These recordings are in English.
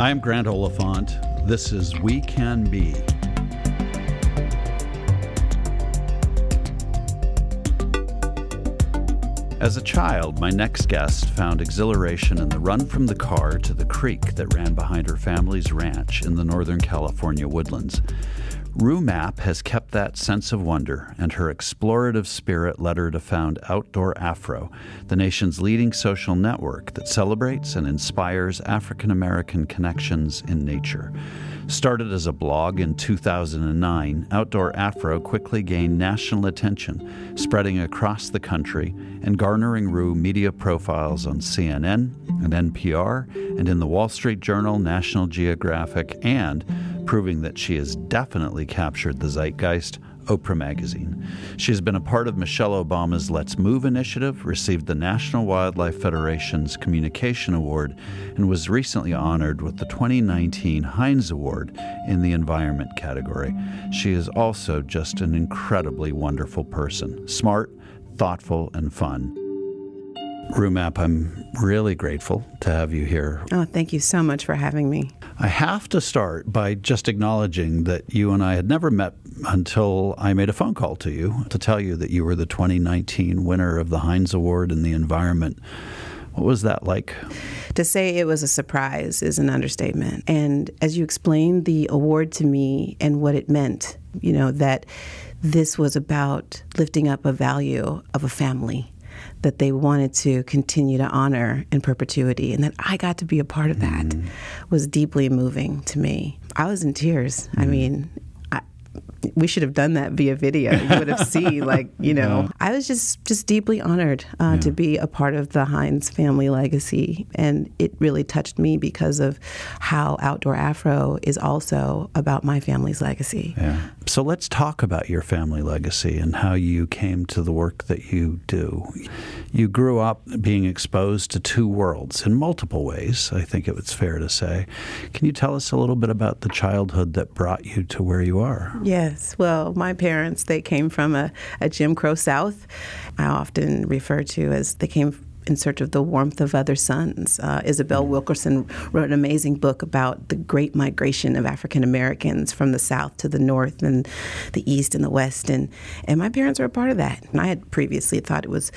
I'm Grant Oliphant. This is We Can Be. As a child, my next guest found exhilaration in the run from the car to the creek that ran behind her family's ranch in the Northern California woodlands. Rue Mapp has kept that sense of wonder, and her explorative spirit led her to found Outdoor Afro, the nation's leading social network that celebrates and inspires African American connections in nature. Started as a blog in 2009, Outdoor Afro quickly gained national attention, spreading across the country and garnering Rue media profiles on CNN and NPR and in the Wall Street Journal, National Geographic, and proving that she has definitely captured the zeitgeist Oprah Magazine. She has been a part of Michelle Obama's Let's Move initiative, received the National Wildlife Federation's Communication Award, and was recently honored with the 2019 Heinz Award in the Environment category. She is also just an incredibly wonderful person, smart, thoughtful, and fun. Rue Mapp, I'm really grateful to have you here. Oh, thank you so much for having me. I have to start by just acknowledging that you and I had never met until I made a phone call to you to tell you that you were the 2019 winner of the Heinz Award in the environment. What was that like? To say it was a surprise is an understatement. And as you explained the award to me and what it meant, you know, that this was about lifting up a value of a family that they wanted to continue to honor in perpetuity and that I got to be a part of that mm. was deeply moving to me. I was in tears. Mm. I mean, we should have done that via video. You would have seen, like, you know, yeah. I was just just deeply honored uh, yeah. to be a part of the Heinz family legacy, and it really touched me because of how Outdoor Afro is also about my family's legacy. Yeah. So let's talk about your family legacy and how you came to the work that you do. You grew up being exposed to two worlds in multiple ways. I think it's fair to say. Can you tell us a little bit about the childhood that brought you to where you are? Yes. Well, my parents, they came from a, a Jim Crow South. I often refer to as they came in search of the warmth of other suns. Uh, Isabel Wilkerson wrote an amazing book about the great migration of African Americans from the South to the North and the East and the West. And, and my parents were a part of that. And I had previously thought it was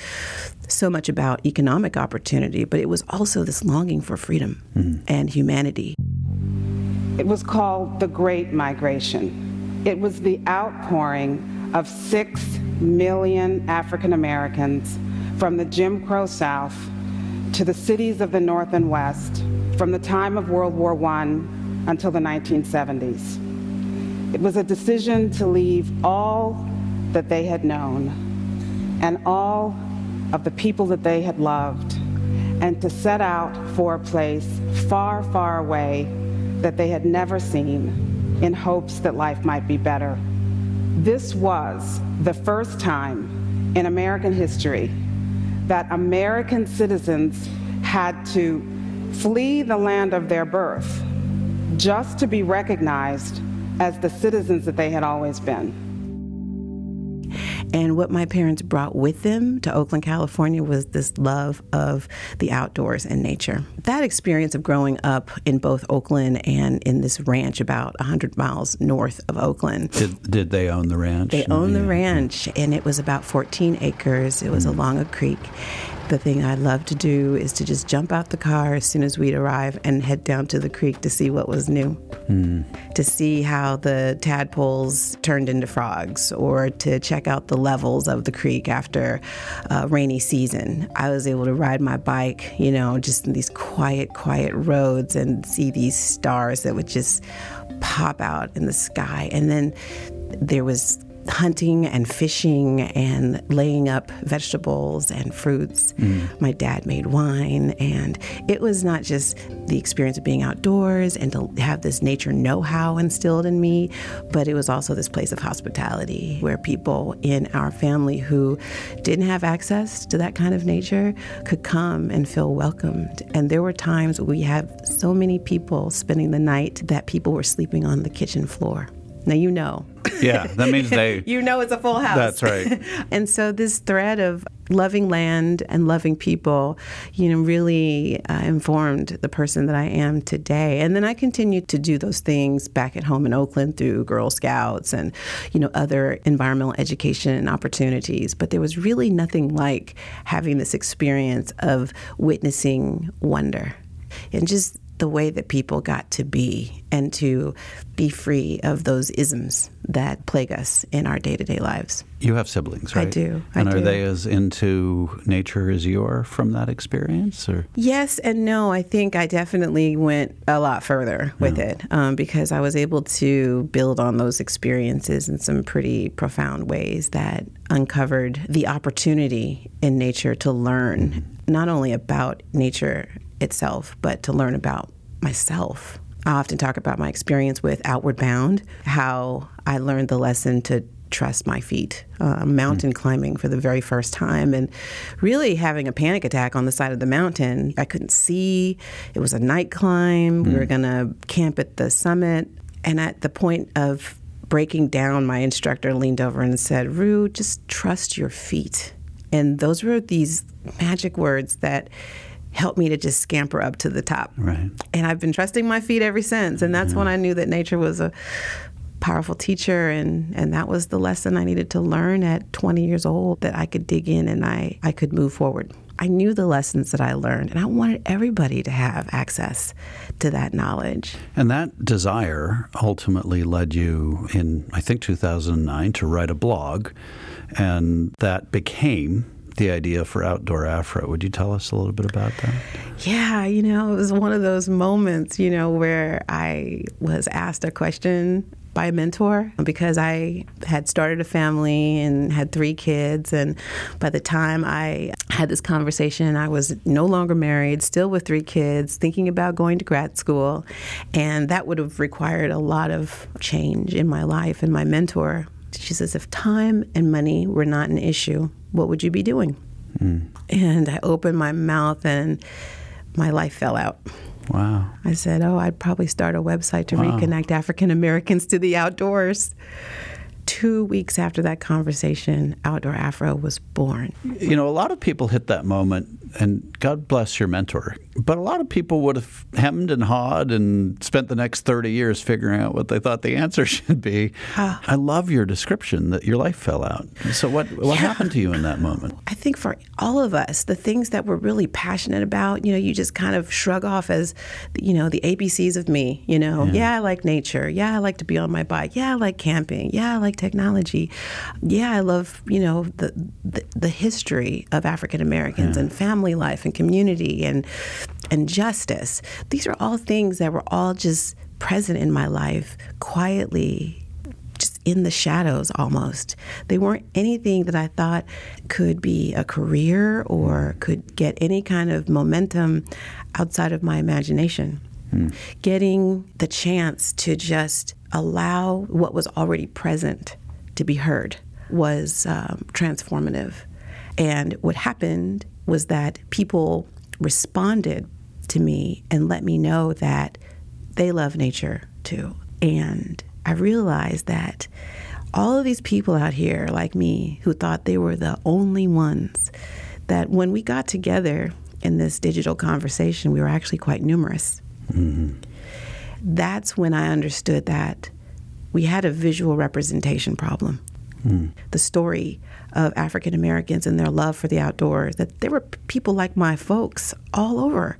so much about economic opportunity, but it was also this longing for freedom mm-hmm. and humanity. It was called the Great Migration. It was the outpouring of six million African Americans from the Jim Crow South to the cities of the North and West from the time of World War I until the 1970s. It was a decision to leave all that they had known and all of the people that they had loved and to set out for a place far, far away that they had never seen in hopes that life might be better. This was the first time in American history that American citizens had to flee the land of their birth just to be recognized as the citizens that they had always been. And what my parents brought with them to Oakland, California was this love of the outdoors and nature. That experience of growing up in both Oakland and in this ranch about 100 miles north of Oakland. Did, did they own the ranch? They owned the ranch, and it was about 14 acres. It was mm. along a creek the thing I love to do is to just jump out the car as soon as we'd arrive and head down to the creek to see what was new. Mm. To see how the tadpoles turned into frogs or to check out the levels of the creek after a rainy season. I was able to ride my bike, you know, just in these quiet, quiet roads and see these stars that would just pop out in the sky. And then there was hunting and fishing and laying up vegetables and fruits. Mm. My dad made wine, and it was not just the experience of being outdoors and to have this nature know how instilled in me, but it was also this place of hospitality where people in our family who didn't have access to that kind of nature could come and feel welcomed. And there were times we had so many people spending the night that people were sleeping on the kitchen floor. Now, you know, Yeah, that means they. you know it's a full house. That's right. and so this thread of loving land and loving people, you know, really uh, informed the person that I am today. And then I continued to do those things back at home in Oakland through Girl Scouts and, you know, other environmental education opportunities. But there was really nothing like having this experience of witnessing wonder and just the way that people got to be and to be free of those isms that plague us in our day to day lives. You have siblings, right? I do. I and are do. they as into nature as you are from that experience? Or Yes and no. I think I definitely went a lot further with it um, because I was able to build on those experiences in some pretty profound ways that uncovered the opportunity in nature to learn not only about nature itself, but to learn about myself. I often talk about my experience with Outward Bound, how I learned the lesson to trust my feet, uh, mountain climbing for the very first time, and really having a panic attack on the side of the mountain. I couldn't see. It was a night climb. We were going to camp at the summit. And at the point of breaking down, my instructor leaned over and said, Rue, just trust your feet. And those were these magic words that helped me to just scamper up to the top. Right. And I've been trusting my feet ever since. And that's when I knew that nature was a powerful teacher and, and that was the lesson I needed to learn at 20 years old that I could dig in and I, I could move forward. I knew the lessons that I learned and I wanted everybody to have access to that knowledge. And that desire ultimately led you in, I think, 2009 to write a blog, and that became the idea for Outdoor Afro. Would you tell us a little bit about that? Yeah, you know, it was one of those moments, you know, where I was asked a question by a mentor because I had started a family and had three kids. And by the time I had this conversation, I was no longer married, still with three kids, thinking about going to grad school. And that would have required a lot of change in my life. And my mentor, she says, if time and money were not an issue, what would you be doing? Hmm. And I opened my mouth and my life fell out. Wow. I said, Oh, I'd probably start a website to Wow. reconnect African Americans to the outdoors. Two weeks after that conversation, Outdoor Afro was born. You know, a lot of people hit that moment, and God bless your mentor, but a lot of people would have hemmed and hawed and spent the next 30 years figuring out what they thought the answer should be. Ah. I love your description that your life fell out. So, what, what happened to you in that moment? I think for all of us, the things that we're really passionate about, you know, you just kind of shrug off as, you know, the ABCs of me. You know, yeah, I like nature. Yeah, I like to be on my bike. Yeah, I like camping. Yeah, I like technology. Yeah, I love, you know, the the, the history of African Americans and family life and community and and justice. These are all things that were all just present in my life quietly just in the shadows almost. They weren't anything that I thought could be a career or could get any kind of momentum outside of my imagination. Getting the chance to just allow what was already present to be heard was um, transformative. And what happened was that people responded to me and let me know that they love nature too. And I realized that all of these people out here like me who thought they were the only ones, that when we got together in this digital conversation, we were actually quite numerous. Mm-hmm. That's when I understood that we had a visual representation problem. Hmm. The story of African Americans and their love for the outdoors, that there were people like my folks all over.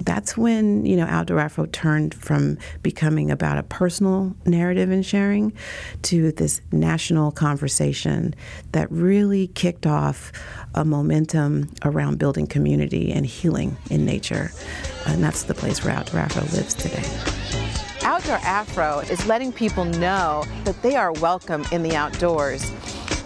That's when, you know, Outdoor Afro turned from becoming about a personal narrative and sharing to this national conversation that really kicked off a momentum around building community and healing in nature. And that's the place where Outdoor Afro lives today. Outdoor Afro is letting people know that they are welcome in the outdoors.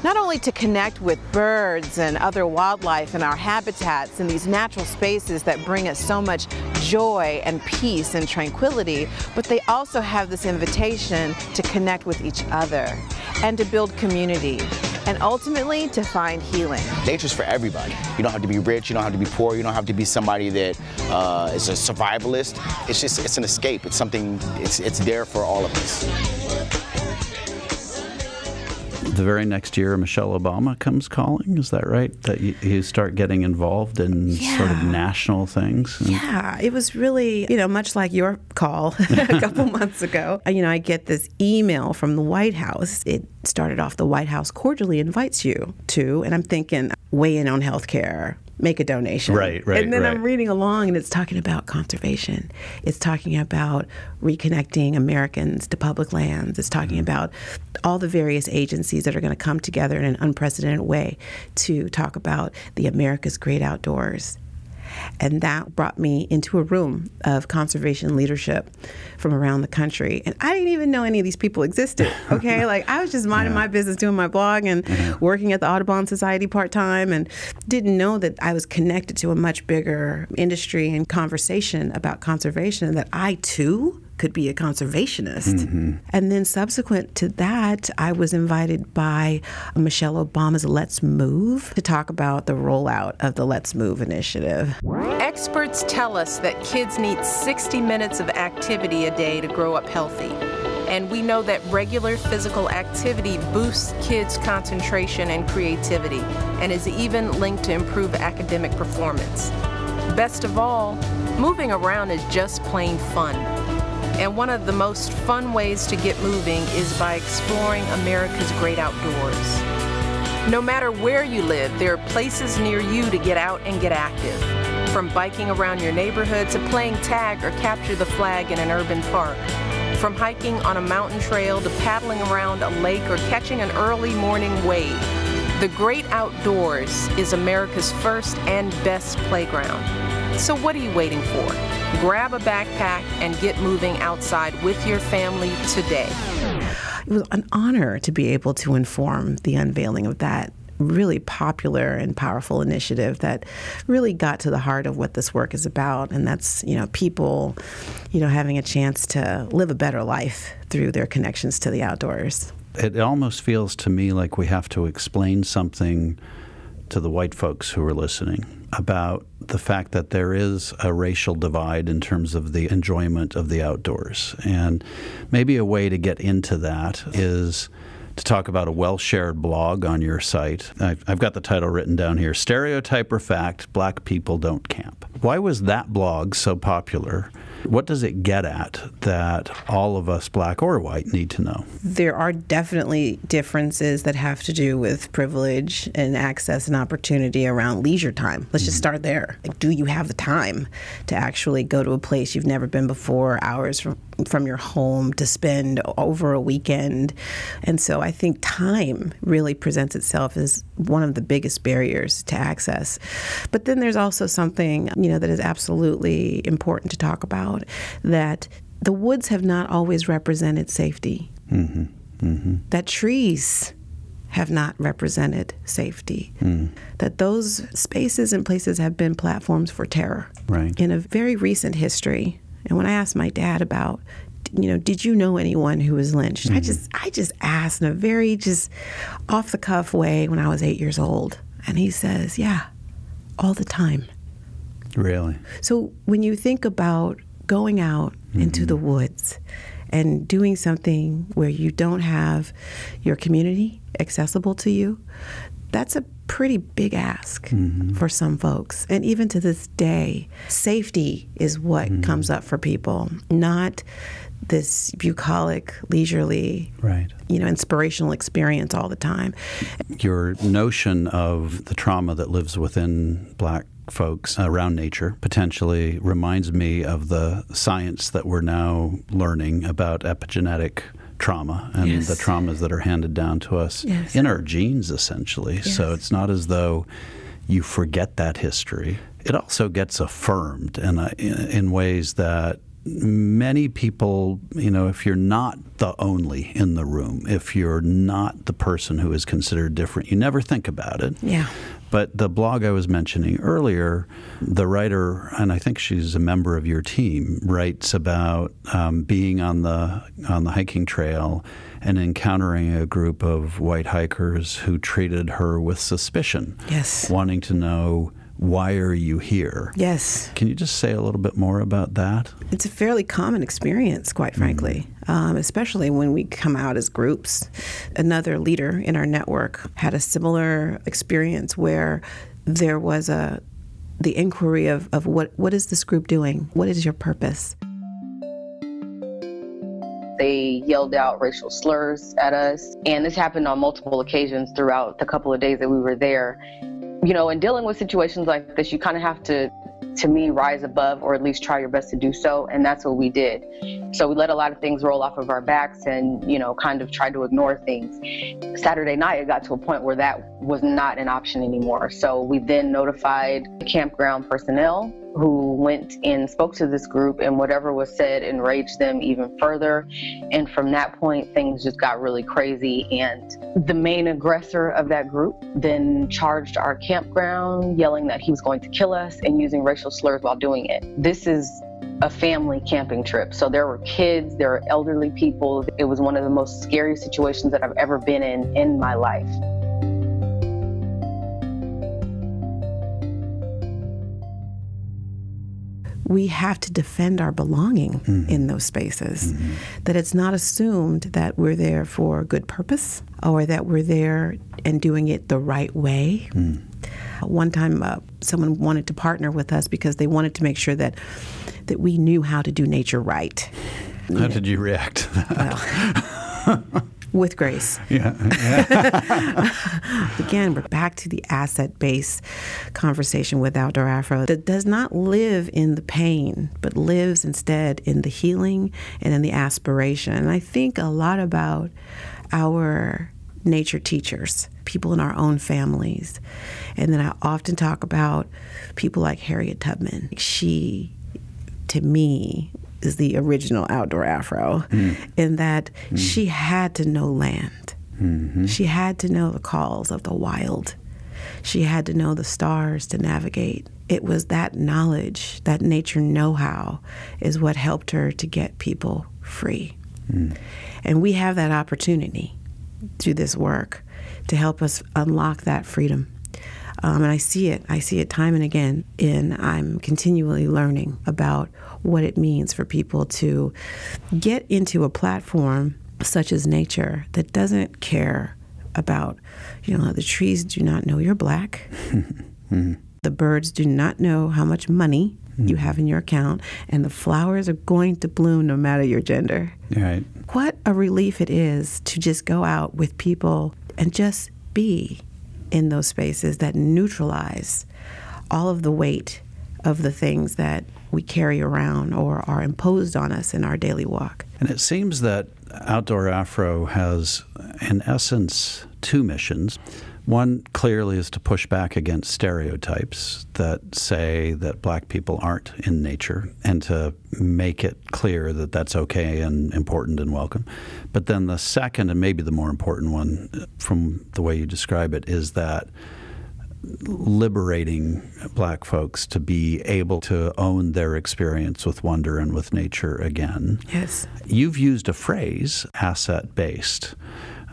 Not only to connect with birds and other wildlife in our habitats in these natural spaces that bring us so much joy and peace and tranquility, but they also have this invitation to connect with each other and to build community and ultimately to find healing. Nature's for everybody. You don't have to be rich. You don't have to be poor. You don't have to be somebody that uh, is a survivalist. It's just it's an escape. It's something. It's it's there for all of us. The very next year, Michelle Obama comes calling. Is that right? That you, you start getting involved in Yeah. sort of national things. Yeah, it was really, you know, much like your call a couple months ago. Uh, you know, I get this email from the White House. It started off the White House cordially invites you to, and I'm thinking, weigh in on healthcare, make a donation. Right, right, And then I'm reading along and it's talking about conservation. It's talking about reconnecting Americans to public lands. It's talking Mm-hmm. about all the various agencies that are going to come together in an unprecedented way to talk about the America's great outdoors. And that brought me into a room of conservation leadership from around the country. And I didn't even know any of these people existed. Okay. like I was just minding my business, doing my blog and working at the Audubon Society part time and didn't know that I was connected to a much bigger industry and conversation about conservation and that I too could be a conservationist. Mm-hmm. And then subsequent to that, I was invited by Michelle Obama's Let's Move to talk about the rollout of the Let's Move initiative. Experts tell us that kids need 60 minutes of activity a day to grow up healthy. And we know that regular physical activity boosts kids' concentration and creativity and is even linked to improved academic performance. Best of all, moving around is just plain fun. And one of the most fun ways to get moving is by exploring America's great outdoors. No matter where you live, there are places near you to get out and get active. From biking around your neighborhood to playing tag or capture the flag in an urban park. From hiking on a mountain trail to paddling around a lake or catching an early morning wave. The great outdoors is America's first and best playground. So what are you waiting for? Grab a backpack and get moving outside with your family today. It was an honor to be able to inform the unveiling of that really popular and powerful initiative that really got to the heart of what this work is about and that's you know people you know having a chance to live a better life through their connections to the outdoors It almost feels to me like we have to explain something to the white folks who are listening about the fact that there is a racial divide in terms of the enjoyment of the outdoors. And maybe a way to get into that is to talk about a well shared blog on your site. I've, I've got the title written down here Stereotype or Fact Black People Don't Camp. Why was that blog so popular? What does it get at that all of us, black or white, need to know? there are definitely differences that have to do with privilege and access and opportunity around leisure time. Let's just mm-hmm. start there. Like, do you have the time to actually go to a place you've never been before, hours from, from your home to spend over a weekend? And so I think time really presents itself as one of the biggest barriers to access. But then there's also something, you know, that is absolutely important to talk about that the woods have not always represented safety mm-hmm. Mm-hmm. that trees have not represented safety, mm. that those spaces and places have been platforms for terror. Right. In a very recent history, and when I asked my dad about, you know, did you know anyone who was lynched? I mm-hmm. just, I just asked in a very just off the cuff way when I was eight years old, and he says, "Yeah, all the time." Really? So when you think about going out into mm-hmm. the woods and doing something where you don't have your community accessible to you, that's a pretty big ask mm-hmm. for some folks. And even to this day, safety is what mm-hmm. comes up for people, not this bucolic, leisurely, Right. you know, inspirational experience all the time. Your notion of the trauma that lives within black folks around nature potentially reminds me of the science that we're now learning about epigenetic trauma and Yes. the traumas that are handed down to us Yes. in our genes essentially. So it's not as though you forget that history. It also gets affirmed in, a, in, in ways that many people, you know, if you're not the only in the room, if you're not the person who is considered different, you never think about it. Yeah. But the blog I was mentioning earlier, the writer, and I think she's a member of your team, writes about um, being on the on the hiking trail and encountering a group of white hikers who treated her with suspicion Yes. wanting to know why are you here? Yes. Can you just say a little bit more about that? It's a fairly common experience, quite frankly, um, especially when we come out as groups. Another leader in our network had a similar experience where there was a the inquiry of, of what what is this group doing? What is your purpose? They yelled out racial slurs at us. And this happened on multiple occasions throughout the couple of days that we were there. You know, in dealing with situations like this, you kind of have to, to me, rise above or at least try your best to do so. And that's what we did. So we let a lot of things roll off of our backs and, you know, kind of tried to ignore things. Saturday night, it got to a point where that was not an option anymore. So we then notified the campground personnel who went and spoke to this group, and whatever was said enraged them even further. And from that point, things just got really crazy. And the main aggressor of that group then charged our campground, yelling that he was going to kill us and using racial slurs while doing it. This is a family camping trip. So there were kids, there were elderly people. It was one of the most scary situations that I've ever been in in my life. We have to defend our belonging mm-hmm. in those spaces. Mm-hmm. That it's not assumed that we're there for a good purpose or that we're there and doing it the right way. Mm. One time, uh, someone wanted to partner with us because they wanted to make sure that that we knew how to do nature right. How did you react to that? Well, with grace. Yeah. yeah. Again, we're back to the asset based conversation with Outdoor Afro that does not live in the pain, but lives instead in the healing and in the aspiration. And I think a lot about our nature teachers, people in our own families. And then I often talk about people like Harriet Tubman. She, to me, is the original outdoor afro mm. in that mm. she had to know land. Mm-hmm. She had to know the calls of the wild. She had to know the stars to navigate. It was that knowledge, that nature know how, is what helped her to get people free. Mm. And we have that opportunity through this work to help us unlock that freedom. Um, and I see it. I see it time and again. And I'm continually learning about what it means for people to get into a platform such as nature that doesn't care about, you know, the trees do not know you're black. mm-hmm. The birds do not know how much money mm-hmm. you have in your account, and the flowers are going to bloom no matter your gender. Right. What a relief it is to just go out with people and just be in those spaces that neutralize all of the weight of the things that we carry around or are imposed on us in our daily walk. And it seems that Outdoor Afro has, in essence, two missions. One clearly is to push back against stereotypes that say that black people aren't in nature and to make it clear that that's okay and important and welcome. But then the second, and maybe the more important one from the way you describe it, is that liberating black folks to be able to own their experience with wonder and with nature again. Yes. You've used a phrase, asset based.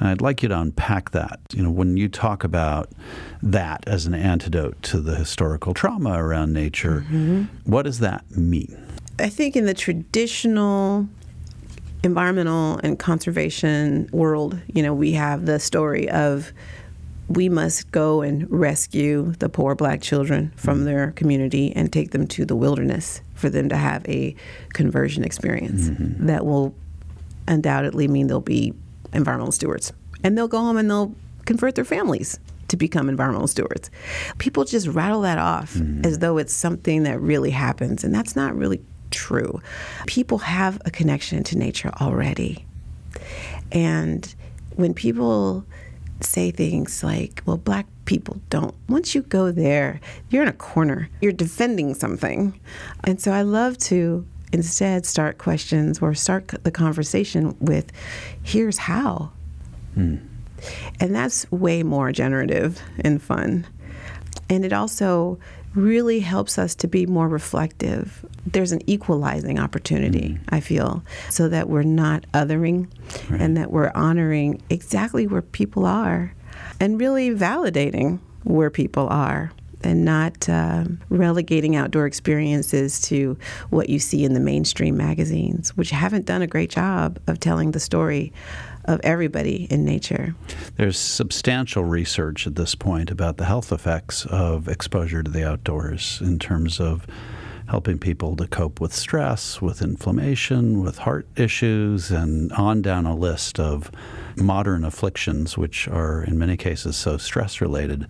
I'd like you to unpack that. You know, when you talk about that as an antidote to the historical trauma around nature, mm-hmm. what does that mean? I think in the traditional environmental and conservation world, you know, we have the story of we must go and rescue the poor black children from mm-hmm. their community and take them to the wilderness for them to have a conversion experience mm-hmm. that will undoubtedly mean they'll be environmental stewards. And they'll go home and they'll convert their families to become environmental stewards. People just rattle that off mm-hmm. as though it's something that really happens, and that's not really true. People have a connection to nature already. And when people say things like, well, black people don't. Once you go there, you're in a corner, you're defending something. And so I love to instead start questions or start the conversation with, here's how. Hmm. And that's way more generative and fun. And it also really helps us to be more reflective. There's an equalizing opportunity, mm. I feel, so that we're not othering right. and that we're honoring exactly where people are and really validating where people are and not uh, relegating outdoor experiences to what you see in the mainstream magazines, which haven't done a great job of telling the story of everybody in nature. There's substantial research at this point about the health effects of exposure to the outdoors in terms of helping people to cope with stress, with inflammation, with heart issues, and on down a list of modern afflictions, which are in many cases so stress related.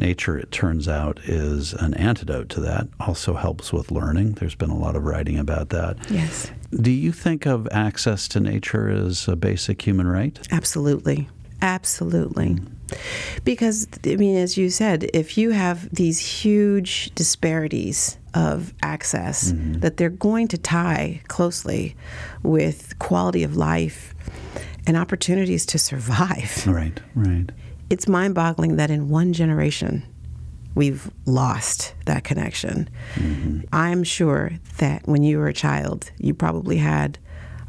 Nature, it turns out, is an antidote to that. Also helps with learning. There's been a lot of writing about that. Yes. Do you think of access to nature as a basic human right? Absolutely. Absolutely. Because, I mean, as you said, if you have these huge disparities of access, mm-hmm. that they're going to tie closely with quality of life and opportunities to survive. Right, right. It's mind boggling that in one generation, we've lost that connection. Mm-hmm. I'm sure that when you were a child, you probably had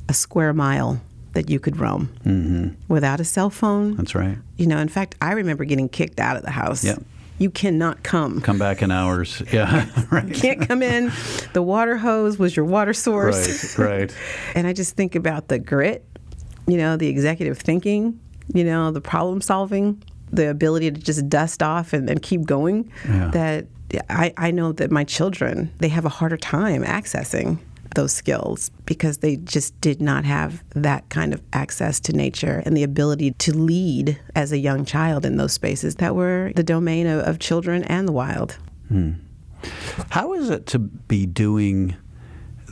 a square mile that you could roam mm-hmm. without a cell phone. That's right. You know, in fact, I remember getting kicked out of the house. Yeah. You cannot come. Come back in hours. Yeah, right. You can't come in. The water hose was your water source. Right, right. and I just think about the grit, you know, the executive thinking, you know, the problem solving, the ability to just dust off and, and keep going. Yeah. That I, I know that my children, they have a harder time accessing those skills because they just did not have that kind of access to nature and the ability to lead as a young child in those spaces that were the domain of, of children and the wild. Hmm. How is it to be doing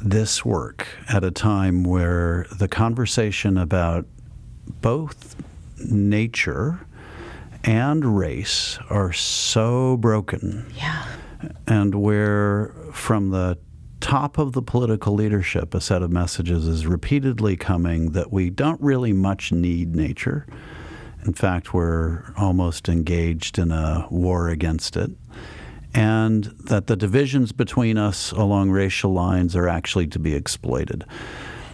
this work at a time where the conversation about both nature and race are so broken? Yeah. And where from the top of the political leadership, a set of messages is repeatedly coming that we don't really much need nature. In fact, we're almost engaged in a war against it. And that the divisions between us along racial lines are actually to be exploited.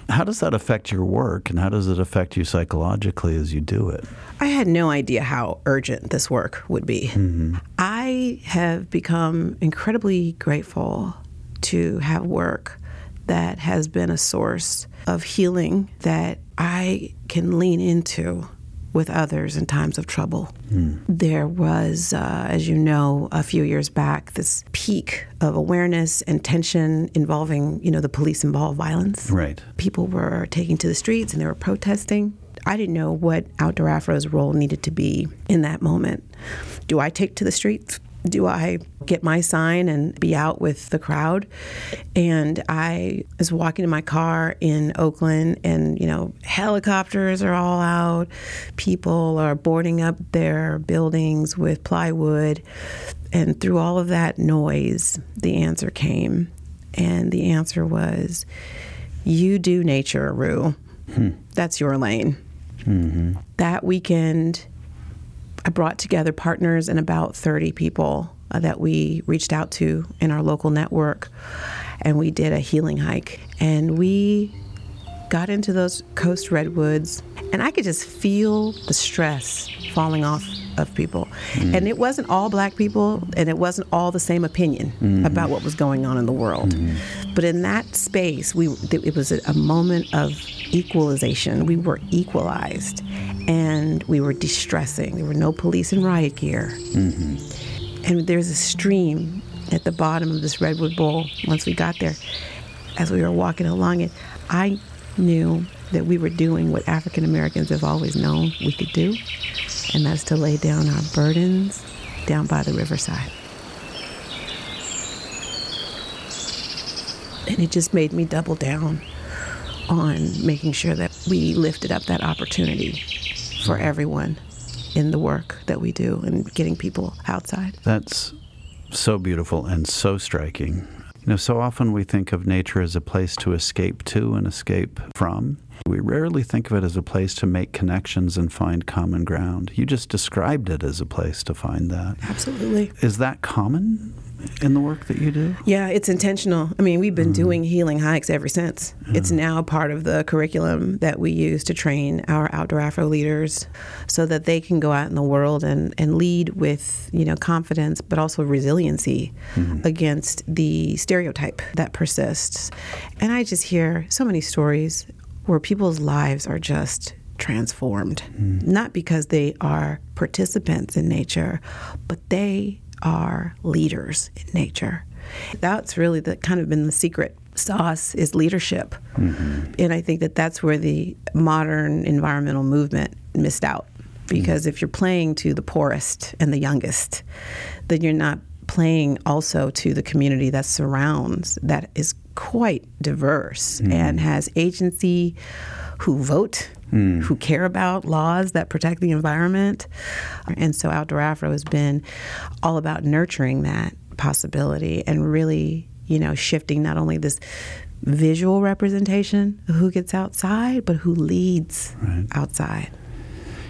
How does that affect your work and how does it affect you psychologically as you do it? I had no idea how urgent this work would be. Mm-hmm. I have become incredibly grateful to have work that has been a source of healing that I can lean into with others in times of trouble. Mm. There was, uh, as you know, a few years back, this peak of awareness and tension involving, you know, the police-involved violence. Right. People were taking to the streets and they were protesting. I didn't know what Outdoor Afro's role needed to be in that moment. Do I take to the streets? Do I get my sign and be out with the crowd? And I was walking in my car in Oakland, and you know, helicopters are all out. People are boarding up their buildings with plywood. And through all of that noise, the answer came. And the answer was, You do nature, Rue. Hmm. That's your lane. Mm-hmm. That weekend, I brought together partners and about 30 people uh, that we reached out to in our local network, and we did a healing hike. And we got into those coast redwoods, and I could just feel the stress falling off of people. Mm. And it wasn't all black people, and it wasn't all the same opinion mm-hmm. about what was going on in the world. Mm-hmm. But in that space, we it was a moment of equalization. We were equalized, and we were distressing. There were no police and riot gear. Mm-hmm. And there's a stream at the bottom of this redwood bowl. Once we got there, as we were walking along it, I knew that we were doing what African Americans have always known we could do, and that's to lay down our burdens down by the riverside. And it just made me double down on making sure that we lifted up that opportunity for everyone in the work that we do and getting people outside. That's so beautiful and so striking. You know, so often we think of nature as a place to escape to and escape from. We rarely think of it as a place to make connections and find common ground. You just described it as a place to find that. Absolutely. Is that common in the work that you do? Yeah, it's intentional. I mean, we've been mm. doing healing hikes ever since. Yeah. It's now part of the curriculum that we use to train our outdoor Afro leaders so that they can go out in the world and, and lead with, you know, confidence, but also resiliency mm. against the stereotype that persists. And I just hear so many stories where people's lives are just transformed, mm. not because they are participants in nature, but they are leaders in nature. That's really the kind of been the secret sauce is leadership. Mm-hmm. And I think that that's where the modern environmental movement missed out. Because mm-hmm. if you're playing to the poorest and the youngest, then you're not playing also to the community that surrounds that is quite diverse mm-hmm. and has agency who vote mm. who care about laws that protect the environment. And so Outdoor Afro has been all about nurturing that possibility and really, you know, shifting not only this visual representation of who gets outside, but who leads right. outside.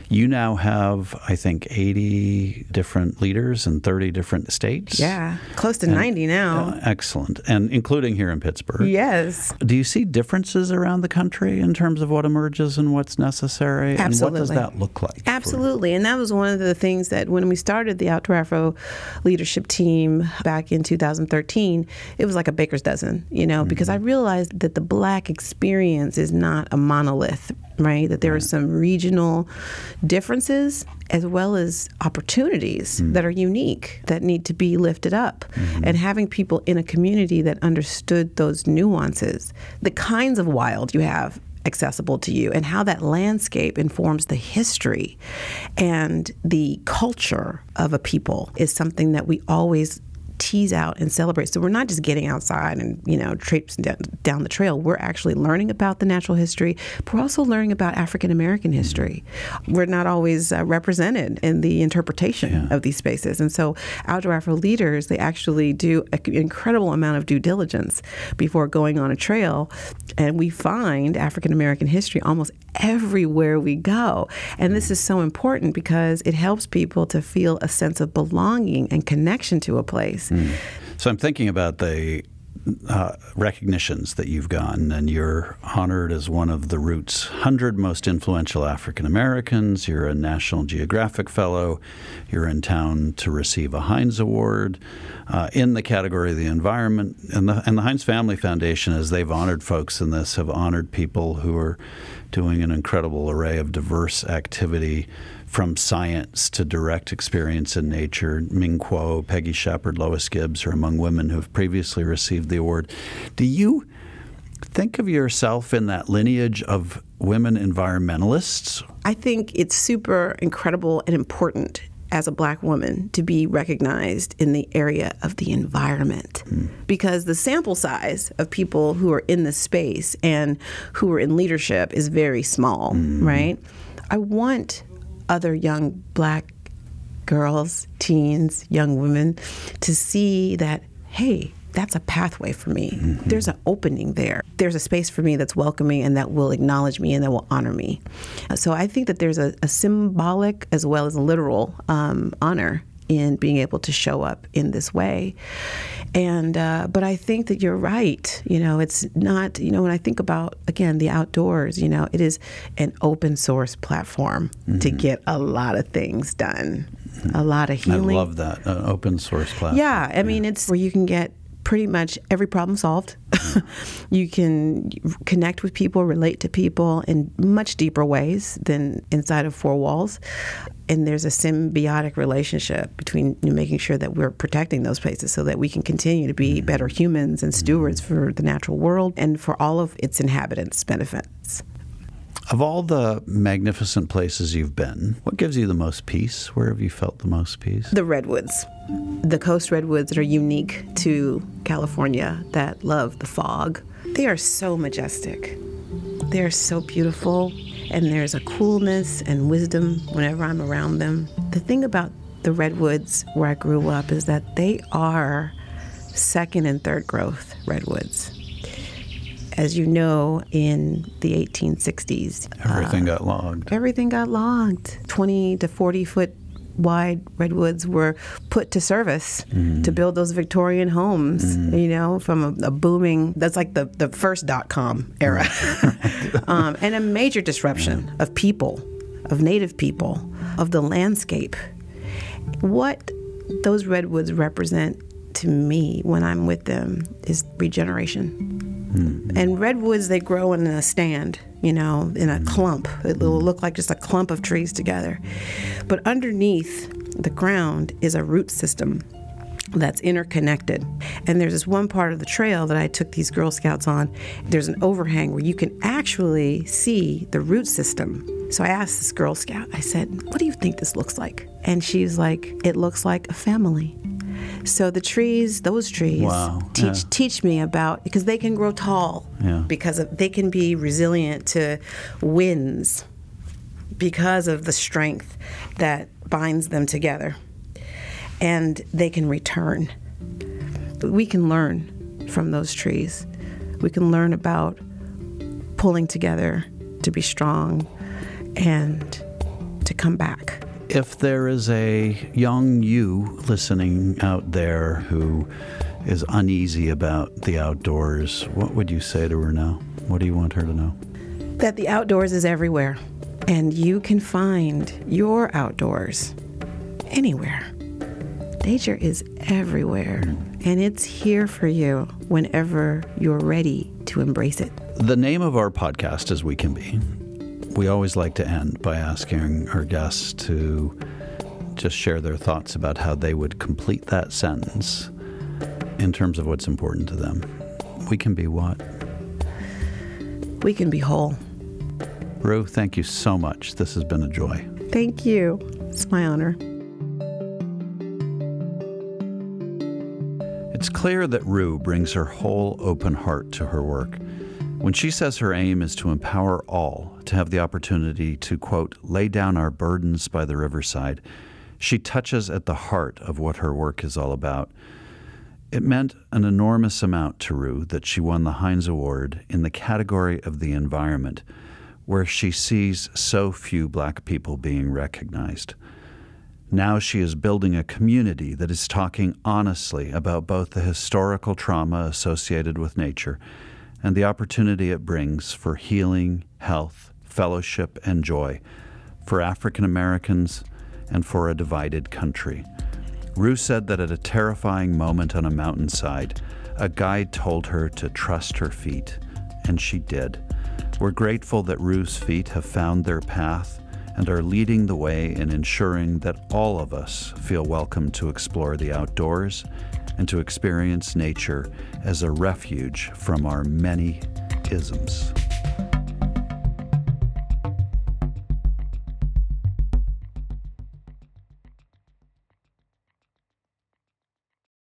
You now have, I think, 80 different leaders in 30 different states. Yeah, close to and, 90 now. Uh, excellent. And including here in Pittsburgh. Yes. Do you see differences around the country in terms of what emerges and what's necessary? Absolutely. And what does that look like? Absolutely. And that was one of the things that when we started the Outdoor Afro leadership team back in 2013, it was like a baker's dozen, you know, mm-hmm. because I realized that the black experience is not a monolith, right? That there right. are some regional differences as well as opportunities mm. that are unique that need to be lifted up. Mm-hmm. And having people in a community that understood those nuances, the kinds of wild you have accessible to you and how that landscape informs the history and the culture of a people is something that we always tease out and celebrate. So we're not just getting outside and you know traipsing down the trail. We're actually learning about the natural history, but we're also learning about African American history. We're not always uh, represented in the interpretation yeah. of these spaces, and so outdoor Afro leaders they actually do an incredible amount of due diligence before going on a trail, and we find African American history almost everywhere we go. And this is so important because it helps people to feel a sense of belonging and connection to a place. Mm. So I'm thinking about the uh, recognitions that you've gotten, and you're honored as one of the Roots 100 most influential African Americans. You're a National Geographic Fellow. You're in town to receive a Heinz Award uh, in the category of the environment. And the, and the Heinz Family Foundation, as they've honored folks in this, have honored people who are doing an incredible array of diverse activity from science to direct experience in nature. Ming Kuo, Peggy Shepard, Lois Gibbs are among women who have previously received the award. Do you think of yourself in that lineage of women environmentalists? I think it's super incredible and important as a black woman to be recognized in the area of the environment mm. because the sample size of people who are in this space and who are in leadership is very small, mm. right? I want other young black girls, teens, young women to see that, hey, that's a pathway for me. Mm-hmm. There's an opening there. There's a space for me that's welcoming and that will acknowledge me and that will honor me. So I think that there's a, a symbolic as well as a literal um, honor in being able to show up in this way. And uh, but I think that you're right. You know, it's not. You know, when I think about again the outdoors, you know, it is an open source platform mm-hmm. to get a lot of things done. Mm-hmm. A lot of healing. I love that uh, open source platform. Yeah, I yeah. mean, it's where you can get pretty much every problem solved. you can connect with people, relate to people in much deeper ways than inside of four walls. And there's a symbiotic relationship between you know, making sure that we're protecting those places so that we can continue to be mm-hmm. better humans and stewards for the natural world and for all of its inhabitants' benefits. Of all the magnificent places you've been, what gives you the most peace? Where have you felt the most peace? The redwoods. The coast redwoods that are unique to California that love the fog. They are so majestic. They are so beautiful, and there's a coolness and wisdom whenever I'm around them. The thing about the redwoods where I grew up is that they are second and third growth redwoods as you know, in the 1860s, everything uh, got logged. Everything got logged. 20 to 40 foot wide redwoods were put to service Mm-hmm. to build those Victorian homes, you know, from a, a booming, that's like the, the first dot com era, um, and a major disruption of people, of native people, of the landscape. What those redwoods represent to me when I'm with them is regeneration. Mm-hmm. And redwoods, they grow in a stand, you know, in a mm-hmm. clump. It will mm-hmm. look like just a clump of trees together. But underneath the ground is a root system that's interconnected. And there's this one part of the trail that I took these Girl Scouts on. There's an overhang where you can actually see the root system. So I asked this Girl Scout, I said, What do you think this looks like? And she's like, It looks like a family. So the trees, those trees, Wow, teach yeah. teach me about because they can grow tall Yeah. because of, they can be resilient to winds because of the strength that binds them together, and they can return. We can learn from those trees. We can learn about pulling together to be strong and to come back. If there is a young you listening out there who is uneasy about the outdoors, what would you say to her now? What do you want her to know? that the outdoors is everywhere and you can find your outdoors anywhere. Nature is everywhere hmm. and it's here for you whenever you're ready to embrace it. The name of our podcast is We Can Be. We always like to end by asking our guests to just share their thoughts about how they would complete that sentence in terms of what's important to them. We can be what? We can be whole. Rue, thank you so much. This has been a joy. Thank you. It's my honor. It's clear that Rue brings her whole open heart to her work. When she says her aim is to empower all to have the opportunity to, quote, lay down our burdens by the riverside, she touches at the heart of what her work is all about. It meant an enormous amount to Rue that she won the Heinz Award in the category of the environment, where she sees so few black people being recognized. Now she is building a community that is talking honestly about both the historical trauma associated with nature and the opportunity it brings for healing, health, fellowship, and joy for African Americans and for a divided country. Rue said that at a terrifying moment on a mountainside, a guide told her to trust her feet, and she did. We're grateful that Rue's feet have found their path and are leading the way in ensuring that all of us feel welcome to explore the outdoors and to experience nature as a refuge from our many isms.